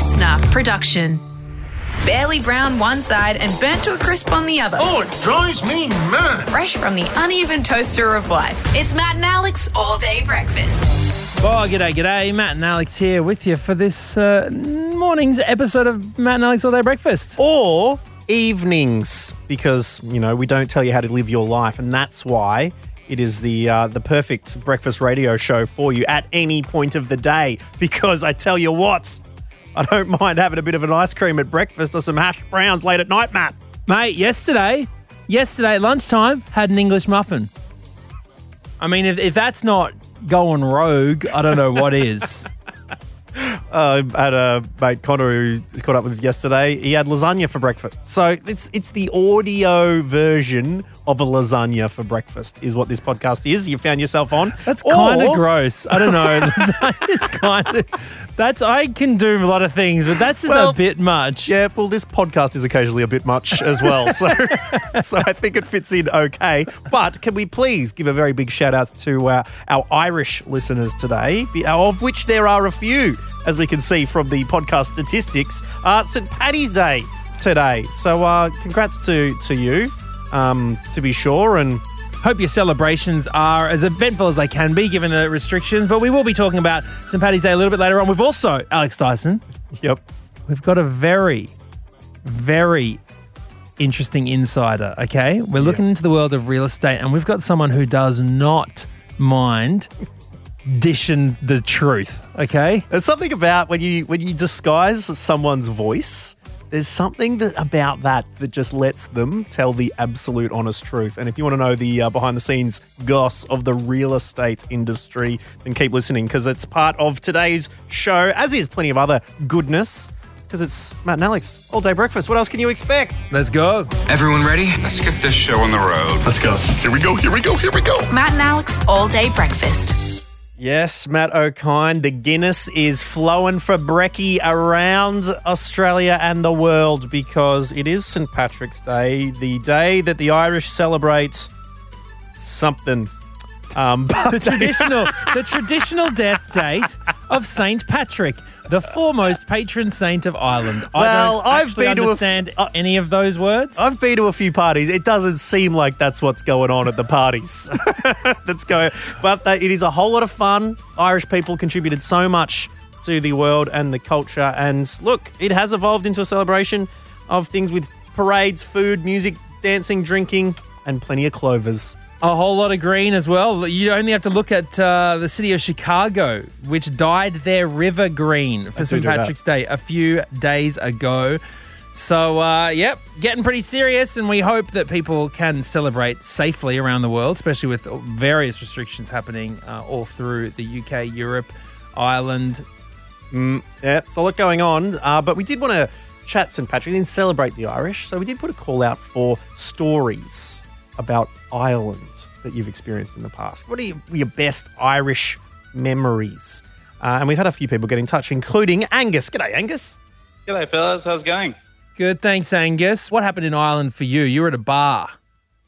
listener production. Barely brown one side and burnt to a crisp on the other. Oh, it drives me mad. Fresh from the uneven toaster of life. It's Matt and Alex all day breakfast. Oh, g'day, g'day. Matt and Alex here with you for this uh, morning's episode of Matt and Alex All Day Breakfast. or evenings because you know we don't tell you how to live your life and that's why it is the uh, the perfect breakfast radio show for you at any point of the day because I tell you what I don't mind having a bit of an ice cream at breakfast or some hash browns late at night Matt Mate, yesterday, yesterday at lunchtime, had an English muffin. I mean, if, if that's not going rogue, I don't know what is. uh, I had a mate Connor who caught up with yesterday he had lasagna for breakfast so it's it's the audio version of a lasagna for breakfast is what this podcast is you found yourself on That's kind of gross. I don't know. It's kind of, that's I can do a lot of things, but that's just Well, a bit much. Yeah, well, this podcast is occasionally a bit much as well, so so I think it fits in okay. But can we please give a very big shout out to uh, our Irish listeners today, of which there are a few, as we can see from the podcast statistics. Uh, St. Paddy's Day today, so uh, congrats to to you, um, to be sure, and Hope your celebrations are as eventful as they can be given the restrictions, but we will be talking about St. Paddy's Day a little bit later on. We've also, Alex Dyson, yep, we've got a very, very interesting insider, okay? We're looking into the world of real estate and we've got someone who does not mind dishing the truth, okay? There's something about when you when you disguise someone's voice. There's something that about that that just lets them tell the absolute honest truth. And if you want to know the uh, behind the scenes goss of the real estate industry, then keep listening because it's part of today's show, as is plenty of other goodness. Because it's Matt and Alex all day breakfast. What else can you expect? Let's go. Everyone ready? Let's get this show on the road. Let's go. Here we go. Here we go. Here we go. Matt and Alex all day breakfast. Yes, Matt Okine. The Guinness is flowing for brekkie around Australia and the world because it is St. Patrick's Day, the day that the Irish celebrate something. Um, but The traditional, the traditional death date of Saint Patrick, the foremost patron saint of Ireland. I Well, don't I've been to a understand uh, any of those words. I've been to a few parties. It doesn't seem like that's what's going on at the parties. that's going, but uh, it is a whole lot of fun. Irish people contributed so much to the world and the culture, and look, it has evolved into a celebration of things with parades, food, music, dancing, drinking, and plenty of clovers. A whole lot of green as well. You only have to look at uh, the city of Chicago, which dyed their river green for St. Patrick's Day a few days ago. So, uh, yep, getting pretty serious, and we hope that people can celebrate safely around the world, especially with various restrictions happening uh, all through the UK, Europe, Ireland. Yeah, it's a lot going on, uh, but we did want to chat St. Patrick and celebrate the Irish. So we did put a call out for stories about Ireland that you've experienced in the past. What are your, your best Irish memories? Uh, and we've had a few people get in touch, including Angus. G'day, Angus. G'day, fellas. How's it going? Good, thanks, Angus. What happened in Ireland for you? You were at a bar.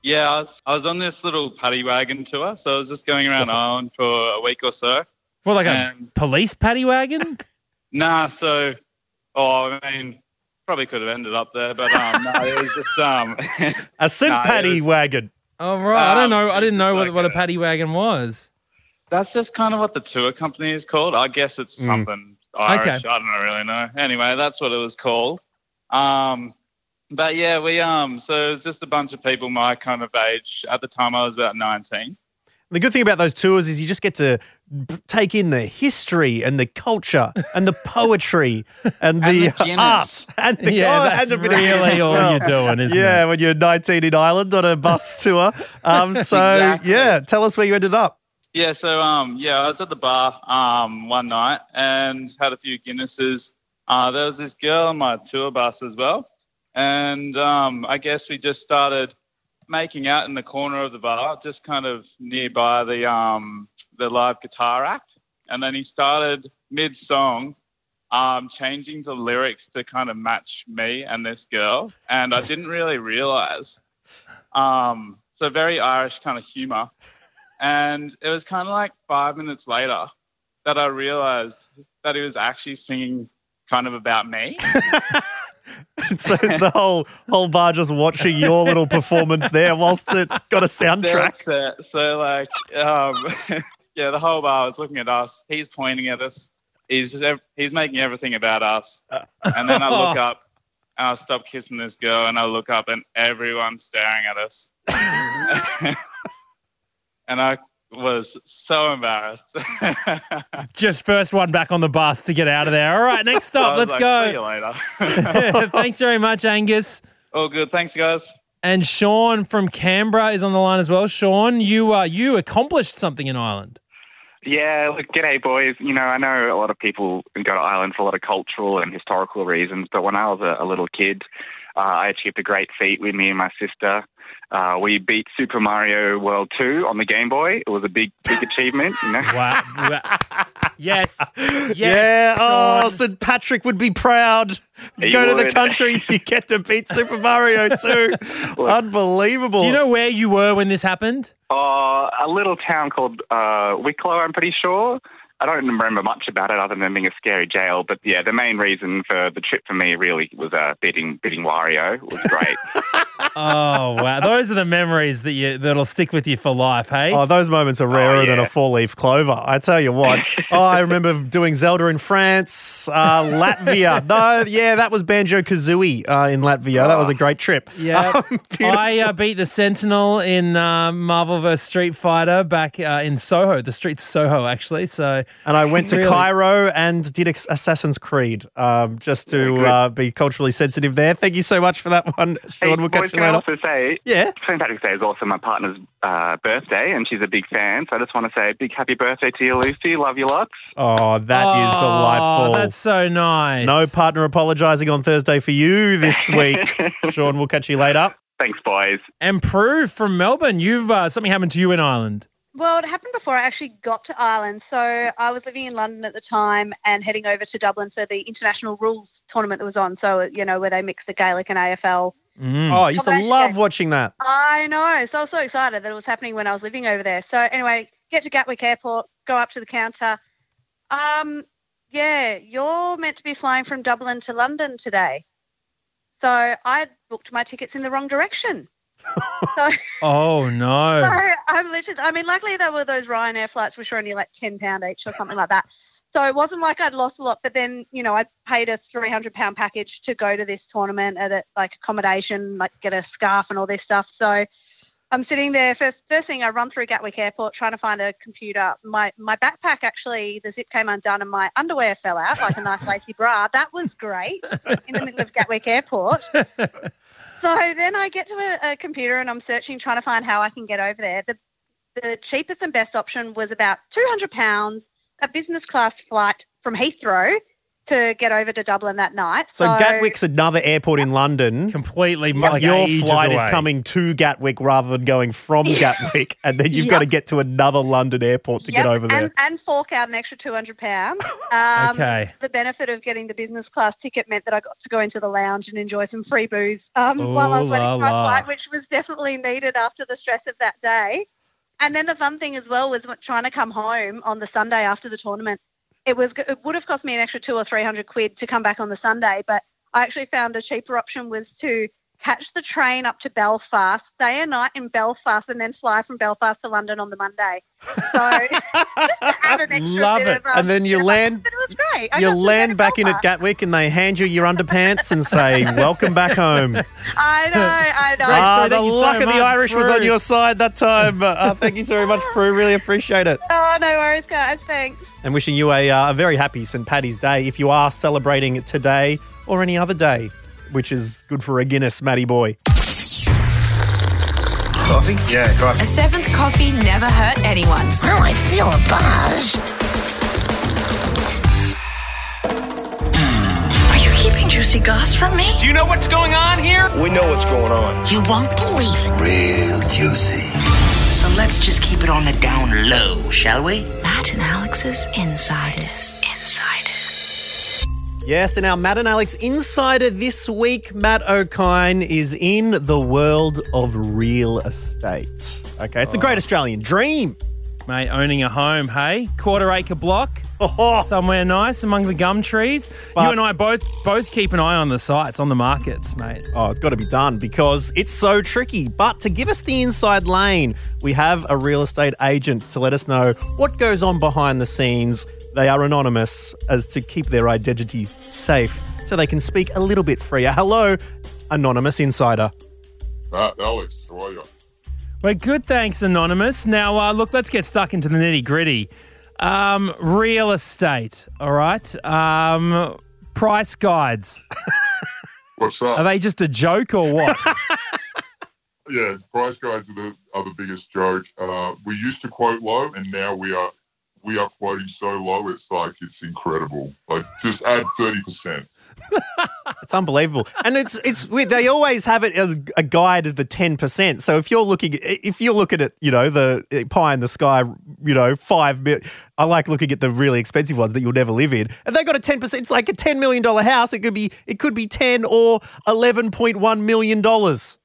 Yeah, I was, I was on this little paddy wagon tour, so I was just going around Ireland for a week or so. Well, like a police paddy wagon? Nah, so, oh, I mean, probably could have ended up there, but um, no, it was just um, A St. Nah, it Paddy was- wagon. Oh, right. I don't Um, know. I didn't know what, like what a a- paddy wagon was. that's just kind of what the tour company is called. I guess it's something Irish. I don't really know. Anyway, that's what it was called. Um, but yeah, we um, so it was just a bunch of people my kind of age. At the time, I was about nineteen. The good thing about those tours is you just get to b- take in the history and the culture and the poetry and, And the, the art and the Yeah, that's and the bit of Guinness really as all well. you're doing, isn't yeah, it? when you're 19 in Ireland on a bus tour. Um, so Exactly. yeah, tell us where you ended up. Yeah, so um, yeah, I was at the bar um one night and had a few Guinnesses. Uh, there was this girl on my tour bus as well, and um, I guess we just started making out in the corner of the bar, just kind of nearby the um the live guitar act, and then he started mid song. Um, changing the lyrics to kind of match me and this girl, and I didn't really realize. Um, so very Irish kind of humor. And it was kind of like five minutes later that I realized that he was actually singing kind of about me. so is the whole whole bar just watching your little performance there whilst it's got a soundtrack. That's it. So like, um, yeah, the whole bar was looking at us. He's pointing at us. He's he's making everything about us. And then I look up and I stop kissing this girl and I look up and everyone's staring at us. and I was so embarrassed. Just first one back on the bus to get out of there. All right, next stop. Let's like, See you later. Thanks very much, Angus. All good. Thanks, guys. And Sean from Canberra is on the line as well. Sean, you uh, you accomplished something in Ireland. Yeah, look, g'day, boys. You know, I know a lot of people go to Ireland for a lot of cultural and historical reasons, but when I was a, a little kid, uh, I achieved a great feat with me and my sister. Uh, we beat Super Mario World 2 on the Game Boy. It was a big, big achievement. You know? Wow. Wow. yes. Yes. yeah. Oh, Sean. St. Patrick would be proud. You He go to the country, you get to beat Super Mario 2. Unbelievable. Do you know where you were when this happened? Uh, a little town called uh, Wicklow, I'm pretty sure. I don't remember much about it other than being a scary jail. But yeah, the main reason for the trip for me really was uh, beating beating Wario. It was great. Oh wow, those are the memories that you that'll stick with you for life. Hey. Oh, those moments are rarer than yeah. a four-leaf clover. I tell you what. oh, I remember doing Zelda in France, uh, Latvia. No, yeah, that was Banjo Kazooie uh, in Latvia. That was a great trip. Yeah, Um. I uh, beat the Sentinel in uh, Marvel vs Street Fighter back uh, in Soho, the streets of Soho actually. So and I went to Really? Cairo and did Assassin's Creed um, just to good. uh, be culturally sensitive there. Thank you so much for that one, Sean. hey, we'll boys, catch you can I later. also say, Yeah. St. Patrick's Day is also my partner's uh, birthday, and she's a big fan. So I just want to say a big happy birthday to you, Lucy. Love you lots. Oh, that is Oh, delightful. That's so nice. no partner apologising on Thursday for you this week. Sean, we'll catch you later. Thanks, boys. And Prue from Melbourne, you've uh, something happened to you in Ireland. Well, it happened before I actually got to Ireland. So I was living in London at the time and heading over to Dublin for the international rules tournament that was on. So, you know, where they mix the Gaelic and AFL. Mm. Oh, I used to love watching that. I know. So I was so excited that it was happening when I was living over there. So anyway, get to Gatwick Airport, go up to the counter. Um, yeah, you're meant to be flying from Dublin to London today. So I booked my tickets in the wrong direction. so Oh no. So I'm literally, I mean, luckily there were those Ryanair flights which were only like £10 each or something like that. So it wasn't like I'd lost a lot, but then, you know, I paid a £300 package to go to this tournament at a, like accommodation, like get a scarf and all this stuff. So I'm sitting there. First, first thing I run through Gatwick Airport trying to find a computer. My my backpack actually, the zip came undone and my underwear fell out like a nice lacy bra. That was great in the middle of Gatwick Airport. So then I get to a, a computer and I'm searching, trying to find how I can get over there. The the cheapest and best option was about two hundred pounds, a business class flight from Heathrow to get over to Dublin that night. So Gatwick's another airport in London. Completely But like your ages flight is coming to Gatwick rather than going from Gatwick, and then you've got to get to another London airport to Yep, get over there. and, and fork out an extra two hundred pounds. Um, Okay. The benefit of getting the business class ticket meant that I got to go into the lounge and enjoy some free booze um, while I was waiting la for my la. flight, which was definitely needed after the stress of that day. And then the fun thing as well was trying to come home on the Sunday after the tournament. It was it would have cost me an extra two or three hundred quid to come back on the Sunday, but I actually found a cheaper option was to catch the train up to Belfast, stay a night in Belfast, and then fly from Belfast to London on the Monday. So just to add an extra Love bit it. of, um, And then you land- But it was great. I you land go to back in at Gatwick, and they hand you your underpants and say, "Welcome back home." I know, I know. Great Ah, the Thank you so luck of the much, Irish was on your side that time. Uh, thank you so very much, Prue. Really appreciate it. Oh, no worries, guys. Thanks. And wishing you a, uh, a very happy St. Paddy's Day if you are celebrating it today or any other day, which is good for a Guinness, Matty boy. Coffee? Yeah, coffee. A seventh coffee never hurt anyone. Oh, I feel a buzz. Are you keeping juicy goss from me? Do you know what's going on here? We know what's going on. You won't believe it. Real juicy. So let's just keep it on the down low, shall we? Matt and Alex's Insiders. Insiders. Yes, and our Matt and Alex insider this week, Matt Okine, is in the world of real estate. Okay, it's the oh. great Australian dream. Mate, owning a home, hey? Quarter acre block. Oh, somewhere nice among the gum trees. But- you and I both both keep an eye on the sites, on the markets, mate. Oh, it's got to be done because it's so tricky. But to give us the inside lane, we have a real estate agent to let us know what goes on behind the scenes. They are anonymous as to keep their identity safe so they can speak a little bit freer. Hello, anonymous insider. Matt, Alex, how are you? We're good, thanks, Anonymous. Now, uh, look, let's get stuck into the nitty gritty. Um, real estate, all right? Um, price guides. What's up? Are they just a joke or what? yeah, price guides are the, are the biggest joke. Uh, we used to quote low, and now we are we are quoting so low. It's like it's incredible. Like just add thirty percent. It's unbelievable, and it's it's weird. They always have it as a guide of the ten percent. So if you're looking, if you're looking at you know the uh, pie in the sky, you know five mil. I like looking at the really expensive ones that you'll never live in, and they got a ten percent. It's like a ten million dollar house. It could be it could be ten or eleven point one million dollars.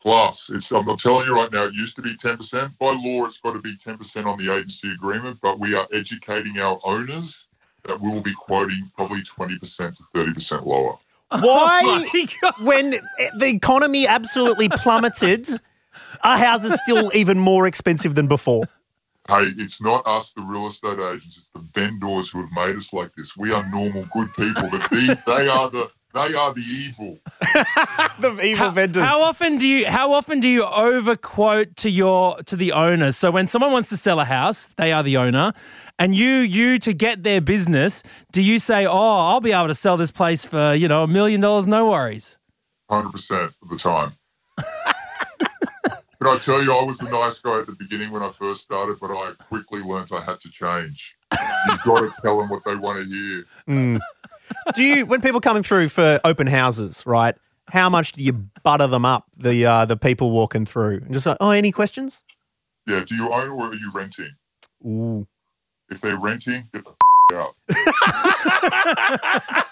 Plus, it's I'm, I'm telling you right now, it used to be ten percent. By law, it's got to be ten percent on the agency agreement. But we are educating our owners that we will be quoting probably twenty percent to thirty percent lower. Oh Why, when the economy absolutely plummeted, are houses still even more expensive than before? Hey, it's not us, the real estate agents. It's the vendors who have made us like this. We are normal, good people, but they, they are the they are the evil. the evil how, vendors. How often do you how often do you overquote to your to the owners? So when someone wants to sell a house, they are the owner, and you you to get their business, do you say, "Oh, I'll be able to sell this place for you know a million dollars, no worries"? Hundred percent of the time. Can I tell you, I was a nice guy at the beginning when I first started, but I quickly learned I had to change. You've got to tell them what they want to hear. Mm. Do you, when people coming through for open houses, right? How much do you butter them up, the uh, the people walking through, and just like, oh, any questions? Yeah, do you own or are you renting? Ooh. If they're renting, get the out.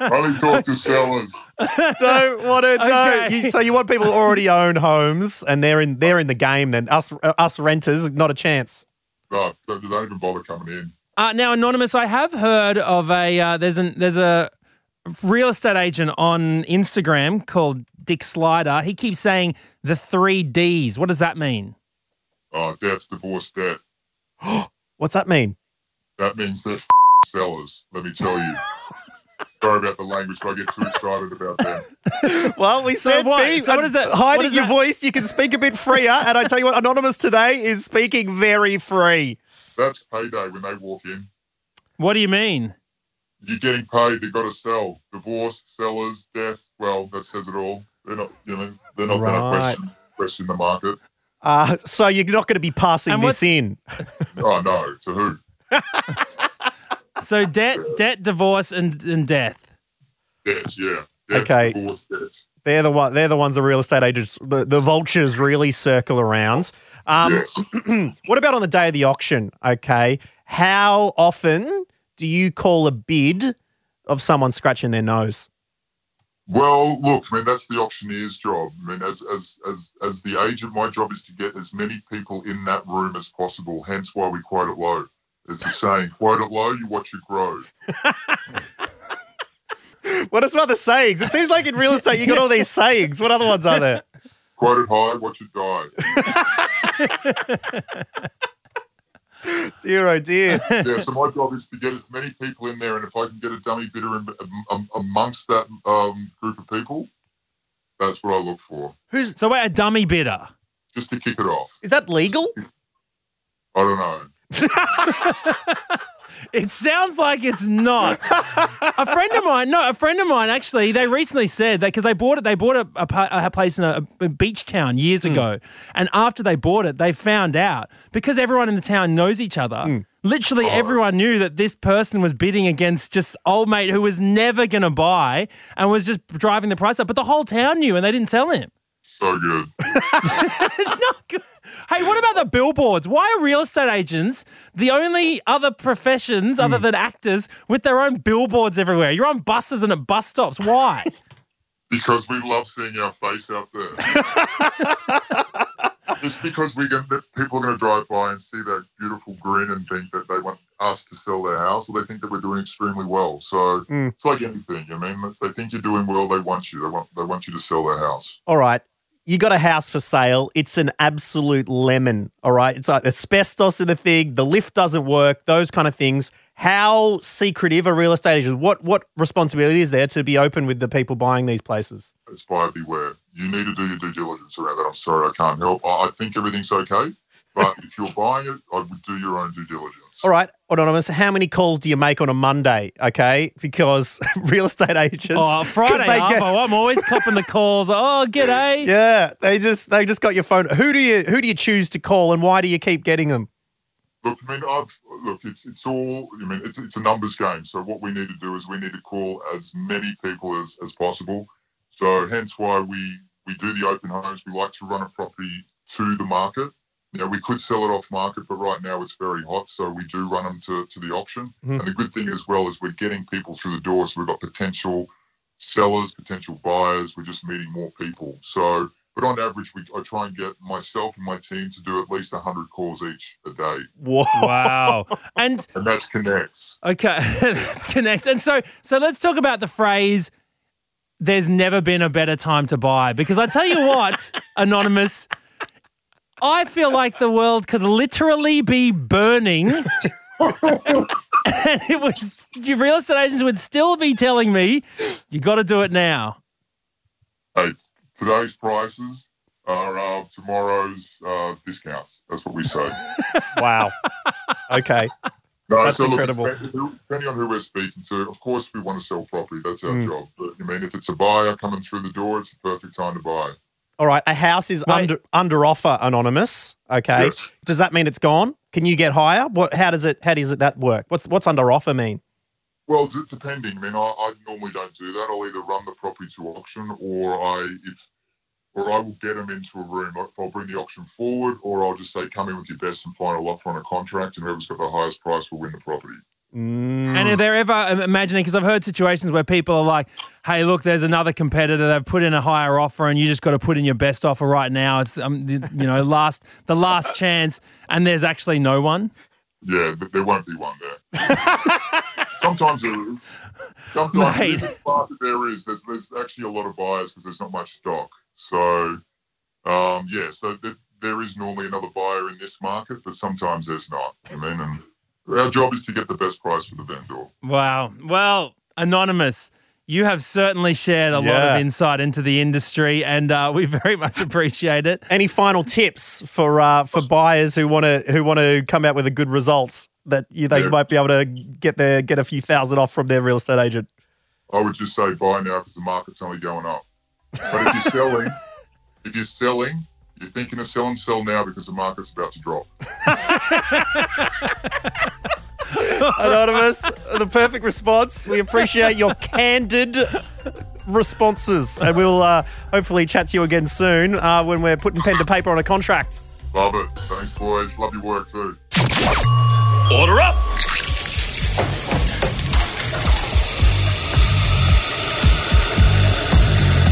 Only talk to sellers. Don't want to know. Okay. You, so you want people who already own homes and they're in they're in the game. Then us uh, us renters, not a chance. No, they don't even bother coming in. Uh, now, anonymous, I have heard of a uh, there's an there's a real estate agent on Instagram called Dick Slider. He keeps saying the three Ds. What does that mean? Oh, debt's divorce debt. What's that mean? That means they're sellers, let me tell you. Sorry about the language, but I get too excited about that. Well, we So said what- be so what is that- hiding what is your that- voice. You can speak a bit freer. and I tell you what, anonymous today is speaking very free. That's payday when they walk in. What do you mean? You're getting paid, they've got to sell. Divorce, sellers, death, well, that says it all. They're not, you know, they're not Right. going to question, question the market. Uh, so you're not going to be passing And this what's- in. Oh, no, to who? So debt, debt, divorce, and, and death. Debt, yeah. Debt, Okay. Divorce, debt. They're the one. They're the ones. The real estate agents, the, the vultures, really circle around. Um, Yes. what about on the day of the auction? Okay, how often do you call a bid of someone scratching their nose? Well, look, I mean that's the auctioneer's job. I mean, as as as as the agent, my job is to get as many people in that room as possible. Hence, why we quote it low. As the saying, quote it low, you watch it grow. What are some other sayings? It seems like in real estate you got all these sayings. What other ones are there? Quote it high, watch it die. Dear oh dear. yeah, so my job is to get as many people in there, and if I can get a dummy bidder in, um, amongst that um, group of people, that's what I look for, Who's So wait, a dummy bidder. just to kick it off. is that legal? I don't know. It sounds like it's not. a friend of mine, no, a friend of mine actually. They recently said that because they bought it. They bought a, a, a place in a, a beach town years hmm. ago, and after they bought it, they found out because everyone in the town knows each other. Hmm. Literally, oh. everyone knew that this person was bidding against just old mate who was never going to buy and was just driving the price up. But the whole town knew, and they didn't tell him. So good. it's not good. Hey, what about the billboards? Why are real estate agents the only other professions other than actors with their own billboards everywhere? You're on buses and at bus stops. Why? Because we love seeing our face out there. it's because we get that people are going to drive by and see that beautiful grin and think that they want us to sell their house, or they think that we're doing extremely well. So Mm. it's like anything. I mean, if they think you're doing well, they want you. They want they want you to sell their house. All right. You got a house for sale. It's an absolute lemon. All right. It's like asbestos in the thing. The lift doesn't work. Those kind of things. How secretive are real estate agents? What what responsibility is there to be open with the people buying these places? It's buyer beware. You need to do your due diligence around that. I'm sorry, I can't help. I, I think everything's okay, but if you're buying it, I would do your own due diligence. All right, anonymous. How many calls do you make on a Monday? Okay, because real estate agents. Oh, 'cause Friday, they get- Arvo, I'm always copping the calls. Oh, g'day. Yeah, they just they just got your phone. Who do you who do you choose to call, and why do you keep getting them? Look, I mean, I've, look, it's it's all. I mean, it's it's a numbers game. So what we need to do is we need to call as many people as, as possible. So hence why we we do the open homes. We like to run a property to the market. Know, we could sell it off market, but right now it's very hot, so we do run them to, to the auction. Mhm. And the good thing as well is we're getting people through the door. So we've got potential sellers, potential buyers. We're just meeting more people. So, but on average, we I try and get myself and my team to do at least 100 calls each a day. Whoa. Wow. And And that's connects. Okay, that's connect. And so, so let's talk about the phrase. There's never been a better time to buy because I tell you what, anonymous. I feel like the world could literally be burning, and it was your real estate agents would still be telling me, "You got to do it now." Hey, today's prices are uh, tomorrow's uh, discounts. That's what we say. Wow. Okay. No, That's so look, incredible. depending depending on who we're speaking to, of course, we want to sell property. That's our Mm. job. But I mean, if it's a buyer coming through the door, it's the perfect time to buy. All right. A house is Wait. under under offer, anonymous. Okay. Yes. Does that mean it's gone? Can you get higher? What? How does it? How does it that work? What's what's under offer mean? Well, d- depending. I mean, I, I normally don't do that. I'll either run the property to auction, or I if or I will get them into a room. Like, I'll bring the auction forward, or I'll just say, come in with your best and final offer on a contract, and whoever's got the highest price will win the property. Mm. And are there ever imagining? Because I've heard situations where people are like, "Hey, look, there's another competitor. They've put in a higher offer, and you just got to put in your best offer right now. It's um, the, you know last the last chance, and there's actually no one." Yeah, th- there won't be one there. sometimes there is. Sometimes Mate. this market there is. There's, there's actually a lot of buyers because there's not much stock. So, um, yeah, so th- there is normally another buyer in this market, but sometimes there's not. I mean, and our job is to get the best price for the vendor. Wow. Well, anonymous. You have certainly shared a lot of insight into the industry, and uh, we very much appreciate it. Any final tips for uh, for buyers who want to who want to come out with a good results that you, they Yeah. might be able to get their get a few thousand off from their real estate agent? I would just say buy now because the market's only going up. But if you're selling, if you're selling, you're thinking of selling, sell now because the market's about to drop. Anonymous, the perfect response. We appreciate your candid responses, and we'll uh, hopefully chat to you again soon uh, when we're putting pen to paper on a contract. Love it. Thanks, boys. Love your work too. Order up.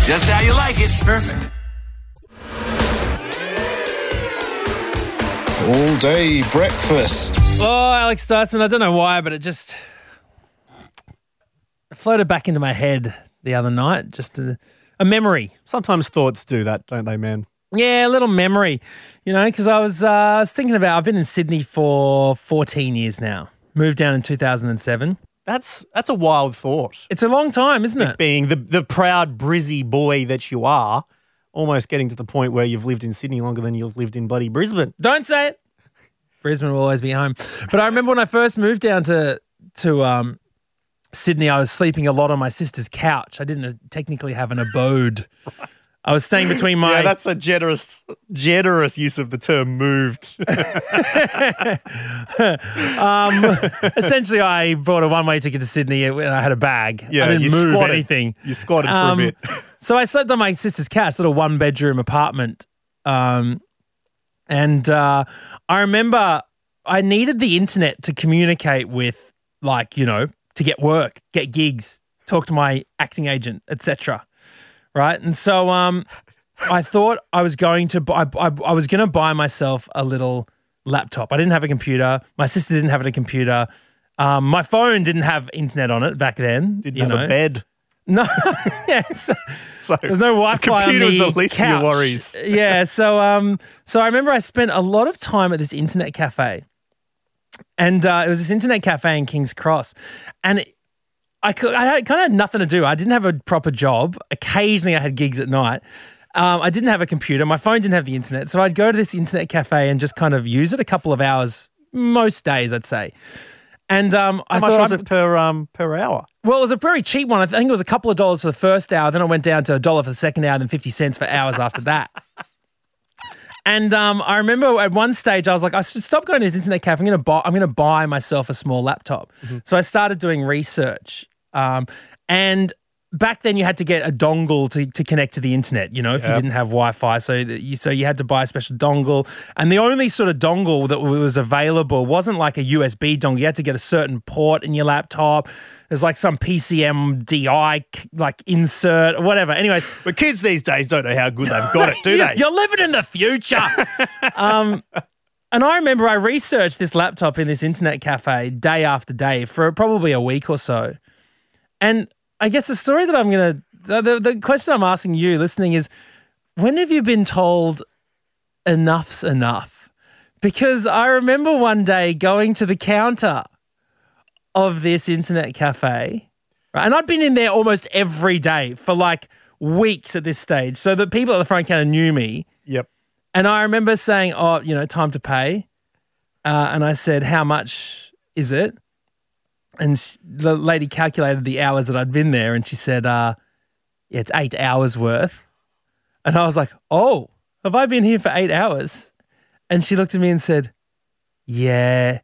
Just how you like it. Perfect. All day breakfast. Oh, Alex Dyson, I don't know why, but it just it floated back into my head the other night. Just a, a memory. Sometimes thoughts do that, don't they, man? Yeah, a little memory, you know, because I was uh, I was thinking about I've been in Sydney for 14 years now. Moved down in 2007. That's that's a wild thought. It's a long time, isn't it? Being the the proud Brizzy boy that you are, almost getting to the point where you've lived in Sydney longer than you've lived in bloody Brisbane. Don't say it. Brisbane will always be home. But I remember when I first moved down to to um, Sydney, I was sleeping a lot on my sister's couch. I didn't technically have an abode. I was staying between my yeah, that's a generous generous use of the term moved. um, essentially, I bought a one way ticket to Sydney and I had a bag. Yeah, I didn't you move squatted. anything. You squatted for Um, a bit. So I slept on my sister's couch, little one bedroom apartment. Um, and uh, I remember I needed the internet to communicate with, like, you know, to get work, get gigs, talk to my acting agent, etc. Right. And so um, I thought I was going to buy. I, I was going to buy myself a little laptop. I didn't have a computer. My sister didn't have a computer. Um, my phone didn't have internet on it back then. Didn't you have know. a bed. No, yes. So There's no Wi-Fi computer on was the, the least of your worries. yeah. So um, so I remember I spent a lot of time at this internet cafe, and uh, it was this internet cafe in King's Cross, and it- I could I had kind of had nothing to do. I didn't have a proper job. Occasionally, I had gigs at night. Um, I didn't have a computer. My phone didn't have the internet, so I'd go to this internet cafe and just kind of use it a couple of hours most days, I'd say. And um, I How much thought was I'm- it per um per hour? well, it was a very cheap one. I think it was a couple of dollars for the first hour. Then it went down to a dollar for the second hour, then 50 cents for hours after that. And um, I remember at one stage I was like, I should stop going to this internet cafe. I'm gonna buy. I'm gonna buy myself a small laptop. So I started doing research. Um, and back then you had to get a dongle to, to connect to the internet. You know, if you didn't have Wi-Fi, so you so you had to buy a special dongle. And the only sort of dongle that was available wasn't like a USB dongle. You had to get a certain port in your laptop. There's like some PCM DI like insert or whatever. Anyways, But kids these days don't know how good they've got it, do you- they? You're living in the future. um, and I remember I researched this laptop in this internet cafe day after day for probably a week or so. And I guess the story that I'm going to, the, the question I'm asking you listening is when have you been told enough's enough? Because I remember one day going to the counter of this internet cafe, right? And I'd been in there almost every day for like weeks at this stage. So the people at the front counter knew me. Yep. And I remember saying, oh, you know, time to pay. Uh, and I said, how much is it? And sh- the lady calculated the hours that I'd been there and she said, uh, yeah, it's eight hours worth. And I was like, oh, have I been here for eight hours? And she looked at me and said, yeah,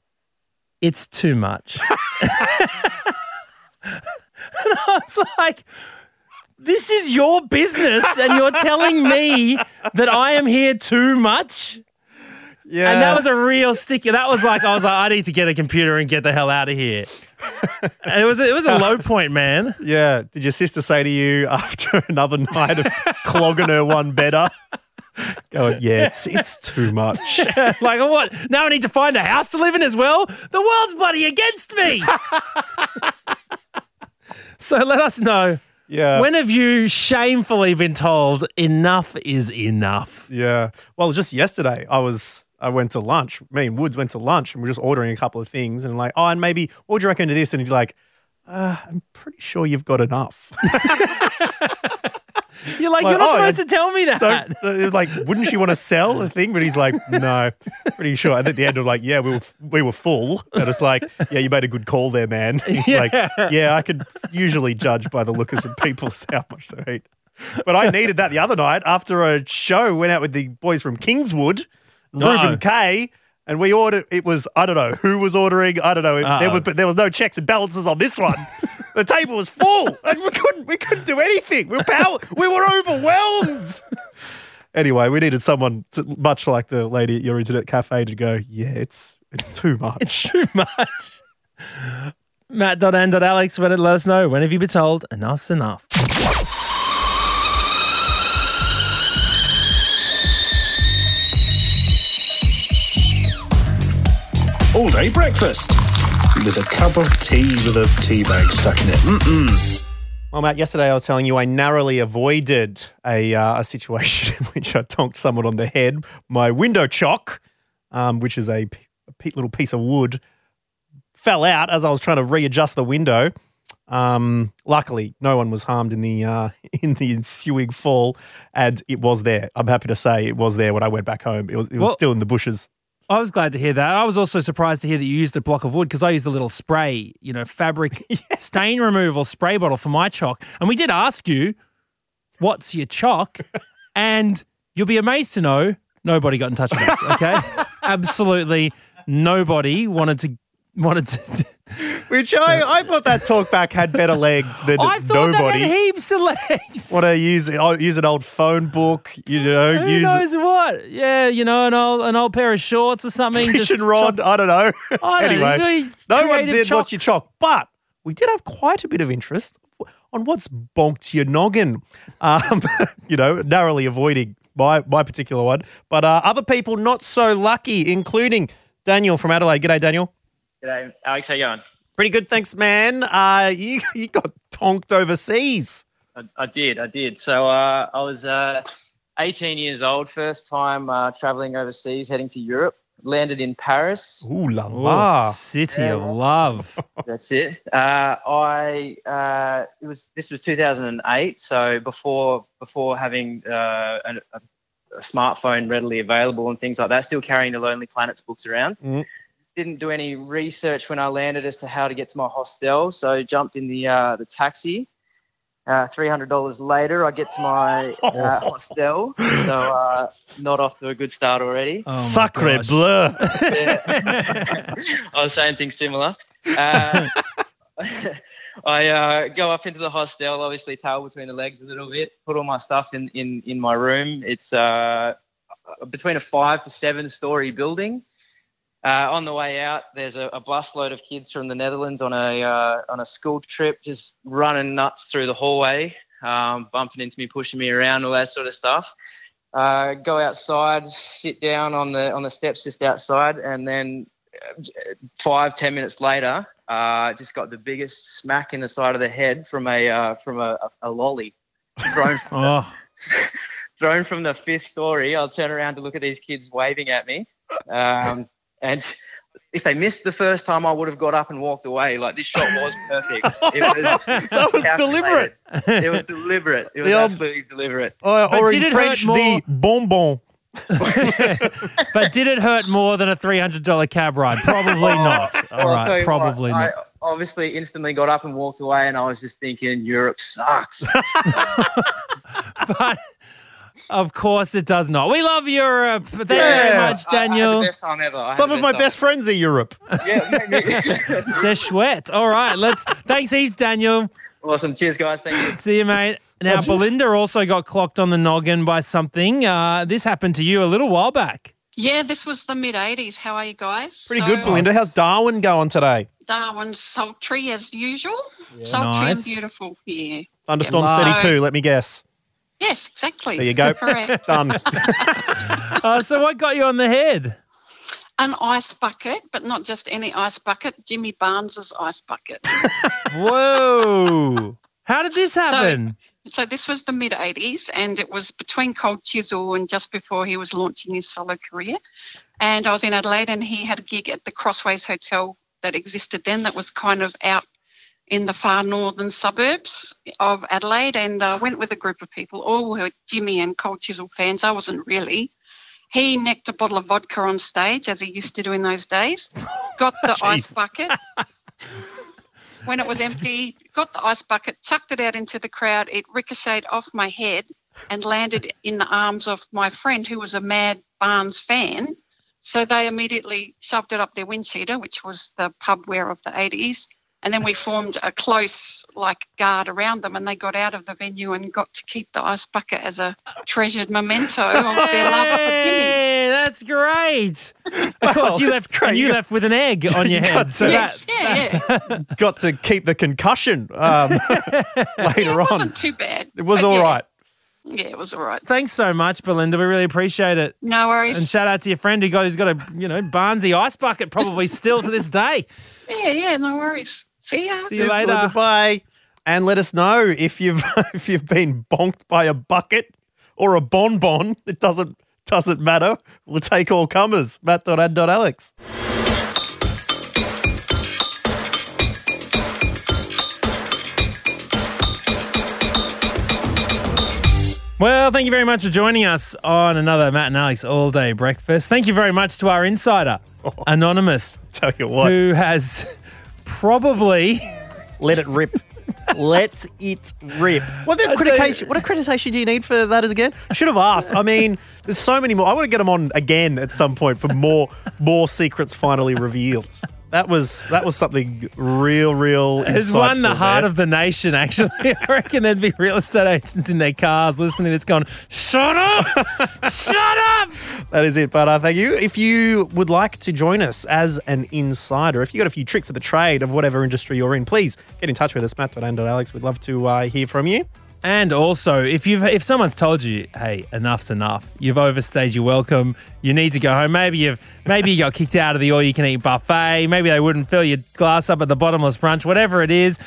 it's too much. and I was like, this is your business, and you're telling me that I am here too much? Yeah. And that was a real sticker. That was like, I was like, I need to get a computer and get the hell out of here. And it was it was a low point, man. Yeah. Did your sister say to you after another night of clogging her one better? Going, yeah, it's it's too much. like what? Now I need to find a house to live in as well. The world's bloody against me. so let us know. Yeah. When have you shamefully been told enough is enough? Yeah. Well, just yesterday, I was I went to lunch. Me and Woods went to lunch, and we are just ordering a couple of things, and like, oh, and maybe what do you reckon to this? And he's like, uh, I'm pretty sure you've got enough. You're like, you're not oh, supposed to tell me that. Don't, like, wouldn't you want to sell the thing? But he's like, no, pretty sure. And at the end of like, yeah, we were we were full. And it's like, yeah, you made a good call there, man. He's like, Yeah. I could usually judge by the look of some people how much they eat. But I needed that the other night after a show. Went out with the boys from Kingswood, No. Ruben K. And we ordered. It was I don't know who was ordering. I don't know. If there was, but there was no checks and balances on this one. the table was full, and we couldn't. We couldn't do anything. We were power, We were overwhelmed. Anyway, we needed someone to, much like the lady at your internet cafe to go. Yeah, it's it's too much. It's too much. Matt.and.alex, when it let us know. When have you been told enough's enough? All day breakfast with a cup of tea with a tea bag stuck in it. Mm-mm. Well, Matt, yesterday I was telling you I narrowly avoided a, uh, a situation in which I tonked someone on the head. My window chock, um, which is a, p- a pe- little piece of wood, fell out as I was trying to readjust the window. Um, luckily, no one was harmed in the uh, in the ensuing fall, and it was there. I'm happy to say it was there when I went back home. It was it was Well- still in the bushes. I was glad to hear that. I was also surprised to hear that you used a block of wood because I used a little spray, you know, fabric stain removal spray bottle for my chalk. And we did ask you, what's your chalk? and you'll be amazed to know nobody got in touch with us, okay? Absolutely nobody wanted to wanted to Which I, I thought that talkback had better legs than I thought nobody. that had heaps of legs. Want to use I'll use an old phone book, you know, Who use knows what? Yeah, you know, an old an old pair of shorts or something. fishing rod. I don't know. I don't anyway, really no one did what you chocks. chalk, but we did have quite a bit of interest on what's bonked your noggin. Um, you know, narrowly avoiding my my particular one, but uh, other people not so lucky, including Daniel from Adelaide. G'day, Daniel. G'day, Alex. How you going? Pretty good, thanks, man. Uh, you you got tonked overseas. I, I did, I did. So uh, I was uh, 18 years old, first time uh, traveling overseas, heading to Europe. Landed in Paris. Ooh la Oh, city of love. That's it. Uh, I uh, it was this was 2008, so before before having uh, a, a, a smartphone readily available and things like that. Still carrying the Lonely Planets books around. Mm. Didn't do any research when I landed as to how to get to my hostel, so jumped in the uh, the taxi. Uh, Three hundred dollars later, I get to my uh, hostel, so uh, not off to a good start already. Sacre bleu. I was saying things similar. Uh, I uh, go up into the hostel, obviously tail between the legs a little bit, put all my stuff in, in, in my room. It's uh, between a five to seven story building. Uh, on the way out, there's a, a busload of kids from the Netherlands on a uh, on a school trip, just running nuts through the hallway, um, bumping into me, pushing me around, all that sort of stuff. Uh, go outside, sit down on the on the steps just outside, and then uh, five ten minutes later, uh, just got the biggest smack in the side of the head from a uh, from a, a, a lolly thrown from, Oh, the, thrown from the fifth story. I'll turn around to look at these kids waving at me, um, and if they missed the first time, I would have got up and walked away. Like this shot was perfect. It was, That was calculated. deliberate. It was deliberate. It was The old- deliberate. Or, or did in it hurt French, more- the bonbon. but did it hurt more than a three hundred dollar cab ride? Probably oh, not. All Well, I'll tell right, you probably what, not. I obviously instantly got up and walked away, and I was just thinking, Europe sucks. but of course it does not. We love Europe. Thank you Yeah. very much, I had Daniel. the best time ever. I had Some the of my time. best friends are Europe. Yeah, maybe. C'est chouette. All right, let's. Thanks, he's Daniel. awesome. Cheers, guys. Thank you. See you, mate. Now, Belinda also got clocked on the noggin by something. Uh, this happened to you a little while back. Yeah, this was the mid 80s. How are you guys? Pretty So, good, Belinda. How's Darwin going today? Darwin's sultry as usual. sultry Nice. and beautiful. Yeah. Thunderstorms Yeah. 32, let me guess. Yes, exactly. There you go. Correct. Done. Uh, so, what got you on the head? An ice bucket, but not just any ice bucket, Jimmy Barnes's ice bucket. Whoa. How did this happen? So this was the mid 80s, and it was between Cold Chisel and just before he was launching his solo career. And I was in Adelaide, and he had a gig at the Crossways Hotel that existed then, that was kind of out in the far northern suburbs of Adelaide. And I went with a group of people, all were Jimmy and Cold Chisel fans. I wasn't really. He necked a bottle of vodka on stage, as he used to do in those days, got the ice bucket when it was empty, got the ice bucket, chucked it out into the crowd. It ricocheted off my head and landed in the arms of my friend who was a mad Barnes fan. So they immediately shoved it up their windcheater, which was the pub wear of the 80s. And then we formed a close like guard around them and they got out of the venue and got to keep the ice bucket as a treasured memento of their love for Jimmy. Hey, that's great. Of course, you left great. and you left with an egg on your head. got So to- that, Yeah, yeah. Got to keep the concussion um, later on. It wasn't too bad. It was but all yeah. right. Yeah, it was all right. Thanks so much, Belinda. We really appreciate it. No worries. And shout out to your friend who got who's got a you know Barnesy ice bucket probably still to this day. Yeah, yeah, no worries. See ya. See you Cheers, later. Bye. And let us know if you've if you've been bonked by a bucket or a bonbon. It doesn't doesn't matter. We'll take all comers. Matt.ad.alex. Well, thank you very much for joining us on another Matt and Alex all day breakfast. Thank you very much to our insider, Anonymous. Tell you what. Who has probably let it rip. Let it rip. What I tell you- accreditation? What accreditation do you need for that again? Should have asked. I mean, there's so many more. I want to get them on again at some point for more more secrets finally revealed. That was that was something real, real. Has won the heart there. of the nation, actually. I reckon there'd be real estate agents in their cars listening that's gone, shut up! shut up! That is it. But uh, thank you. If you would like to join us as an insider, if you got a few tricks of the trade of whatever industry you're in, please get in touch with us, Matt and Alex. We'd love to uh, hear from you. And also, if you've if someone's told you, hey, enough's enough, you've overstayed your welcome, you need to go home. Maybe you've maybe you got kicked out of the all you can eat buffet. Maybe they wouldn't fill your glass up at the bottomless brunch. Whatever it is,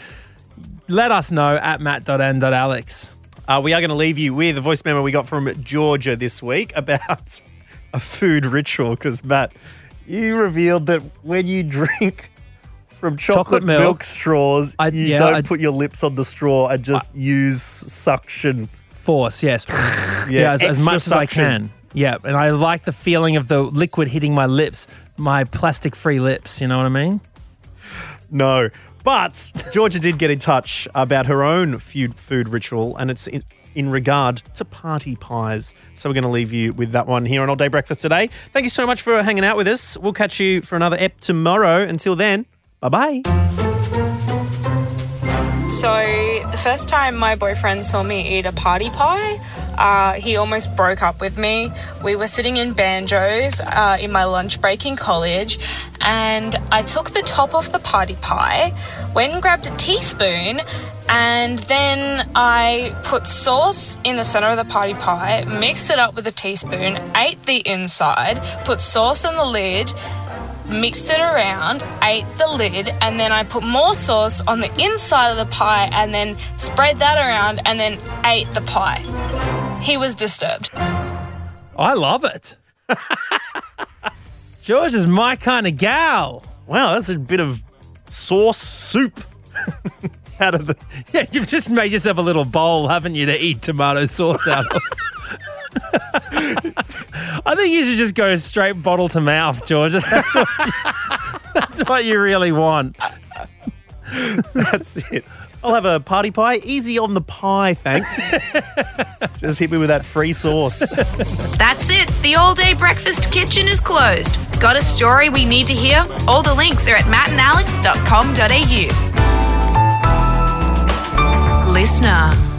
let us know at matt.and.alex. Uh, we are going to leave you with a voice memo we got from Georgia this week about a food ritual because, Matt, you revealed that when you drink from chocolate, Chocolate milk. milk. straws, you yeah, don't I- put your lips on the straw and just use suction. Force, yes. yeah, as, as extra much as I can. Yeah, and I like the feeling of the liquid hitting my lips, my plastic-free lips. You know what I mean? No. But Georgia did get in touch about her own food, food ritual, and it's in, in regard to party pies. So we're going to leave you with that one here on All Day Breakfast today. Thank you so much for hanging out with us. We'll catch you for another ep tomorrow. Until then, bye bye. So, the first time my boyfriend saw me eat a party pie, uh, he almost broke up with me. We were sitting in Banjo's uh, in my lunch break in college, and I took the top off the party pie, went and grabbed a teaspoon, and then I put sauce in the center of the party pie, mixed it up with a teaspoon, ate the inside, put sauce on the lid, mixed it around, ate the lid, and then I put more sauce on the inside of the pie and then spread that around and then ate the pie. He was disturbed. I love it. George is my kind of gal. Wow, that's a bit of sauce soup out of the. Yeah, you've just made yourself a little bowl, haven't you, to eat tomato sauce out of. I think you should just go straight bottle to mouth, Georgia. That's what you, that's what you really want. That's it. I'll have a party pie. Easy on the pie, thanks. Just hit me with that free sauce. That's it. The all day breakfast kitchen is closed. Got a story we need to hear? All the links are at mattandalex.com.au. Listener.